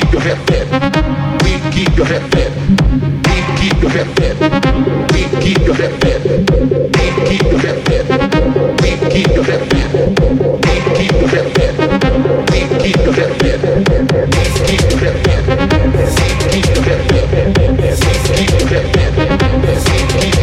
keep your head fed. We keep your head fed. We keep your head fed. We keep your head fed. We keep your head fed. We keep your head fed. We keep your head fed. We keep your head fed. We keep your head fed. We keep your head fed. We keep your head fed.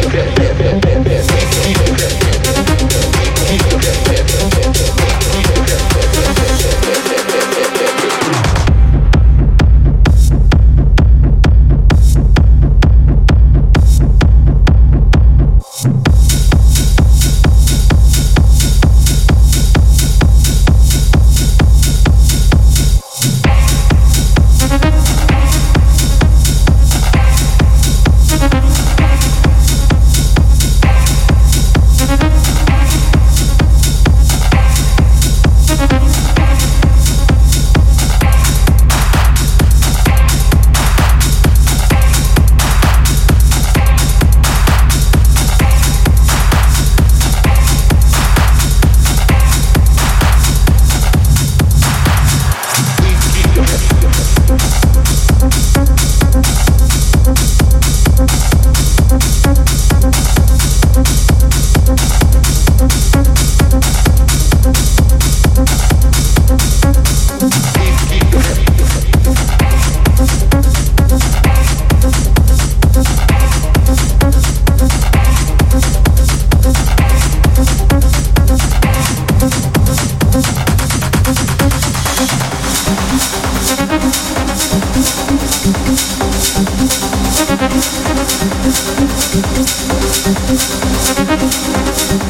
your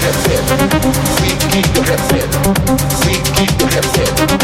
head set. We keep your head set. We keep your head set.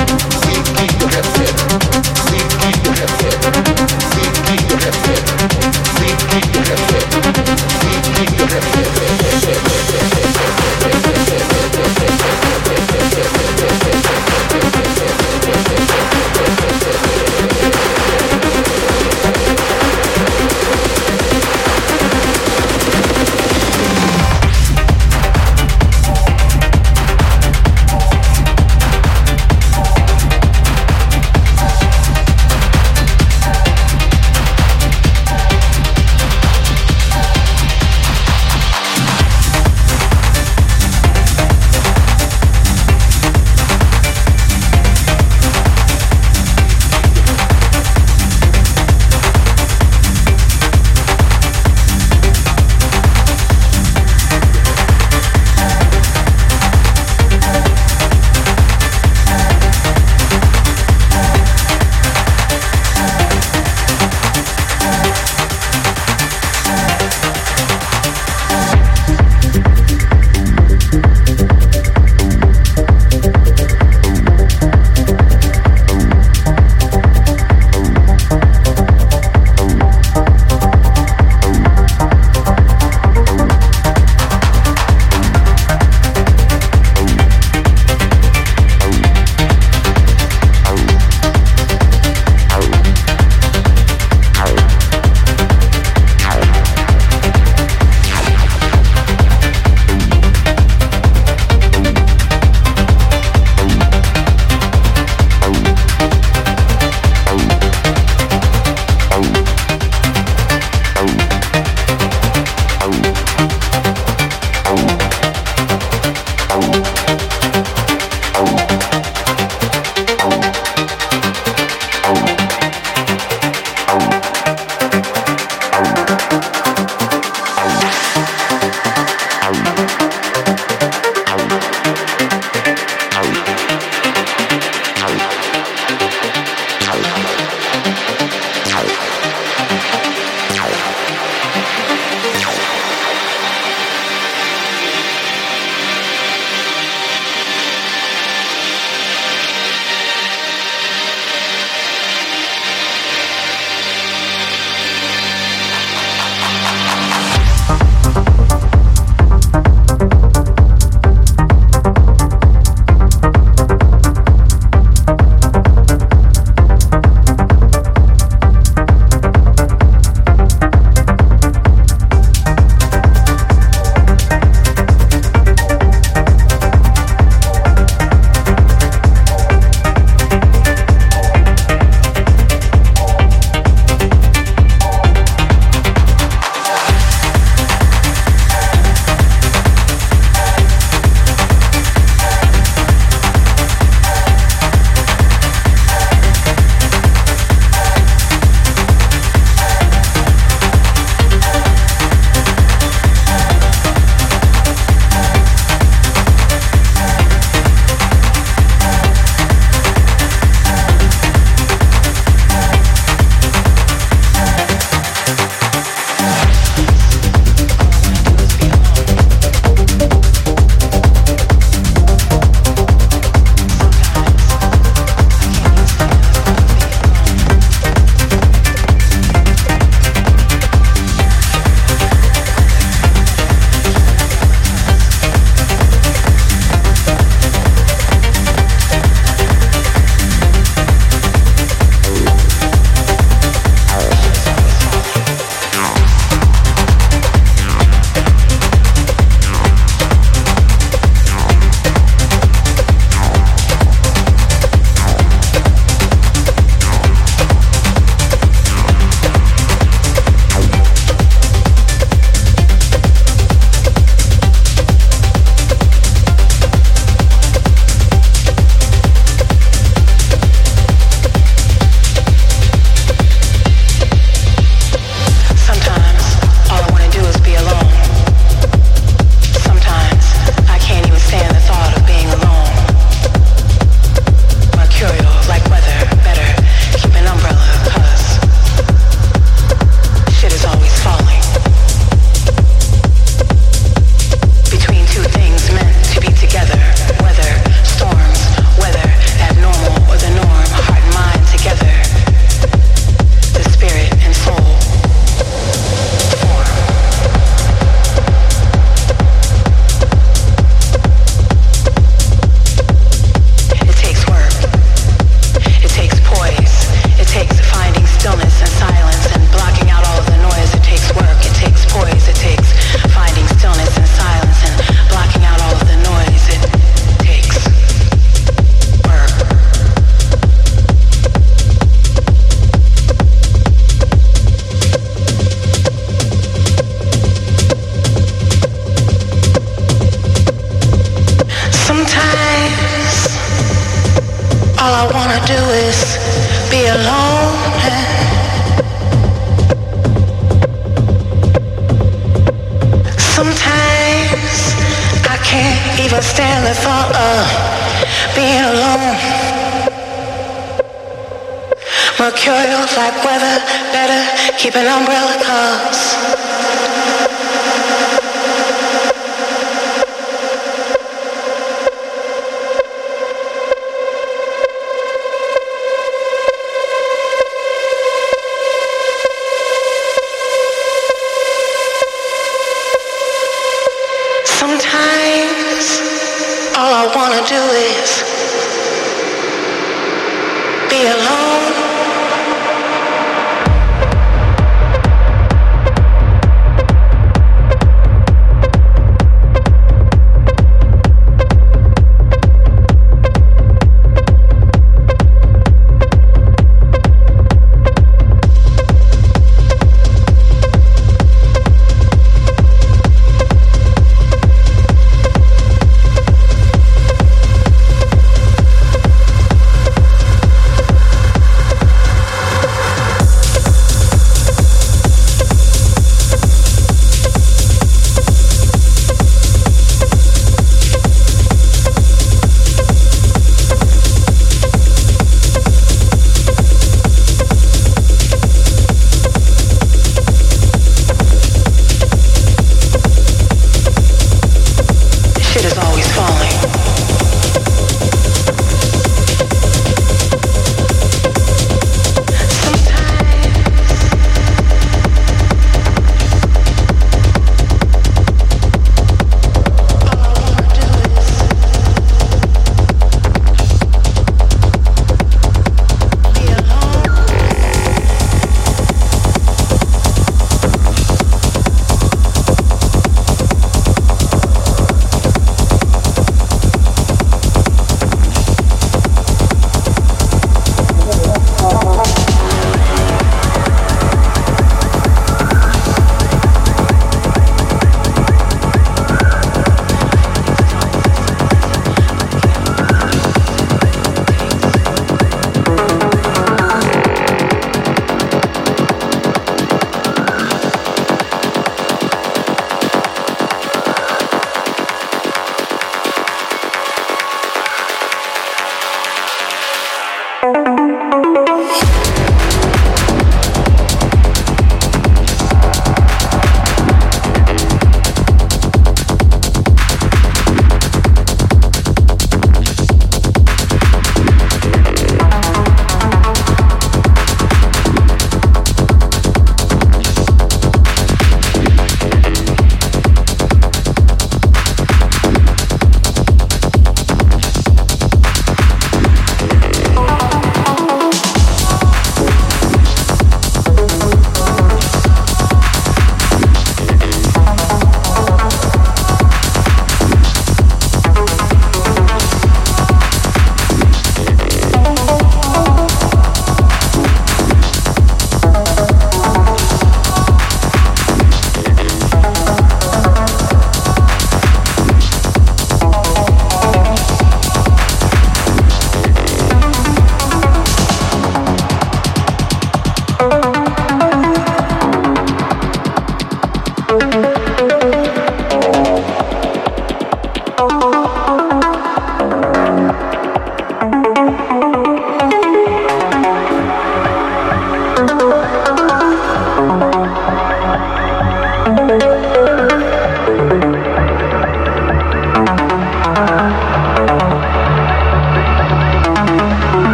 An umbrella cause.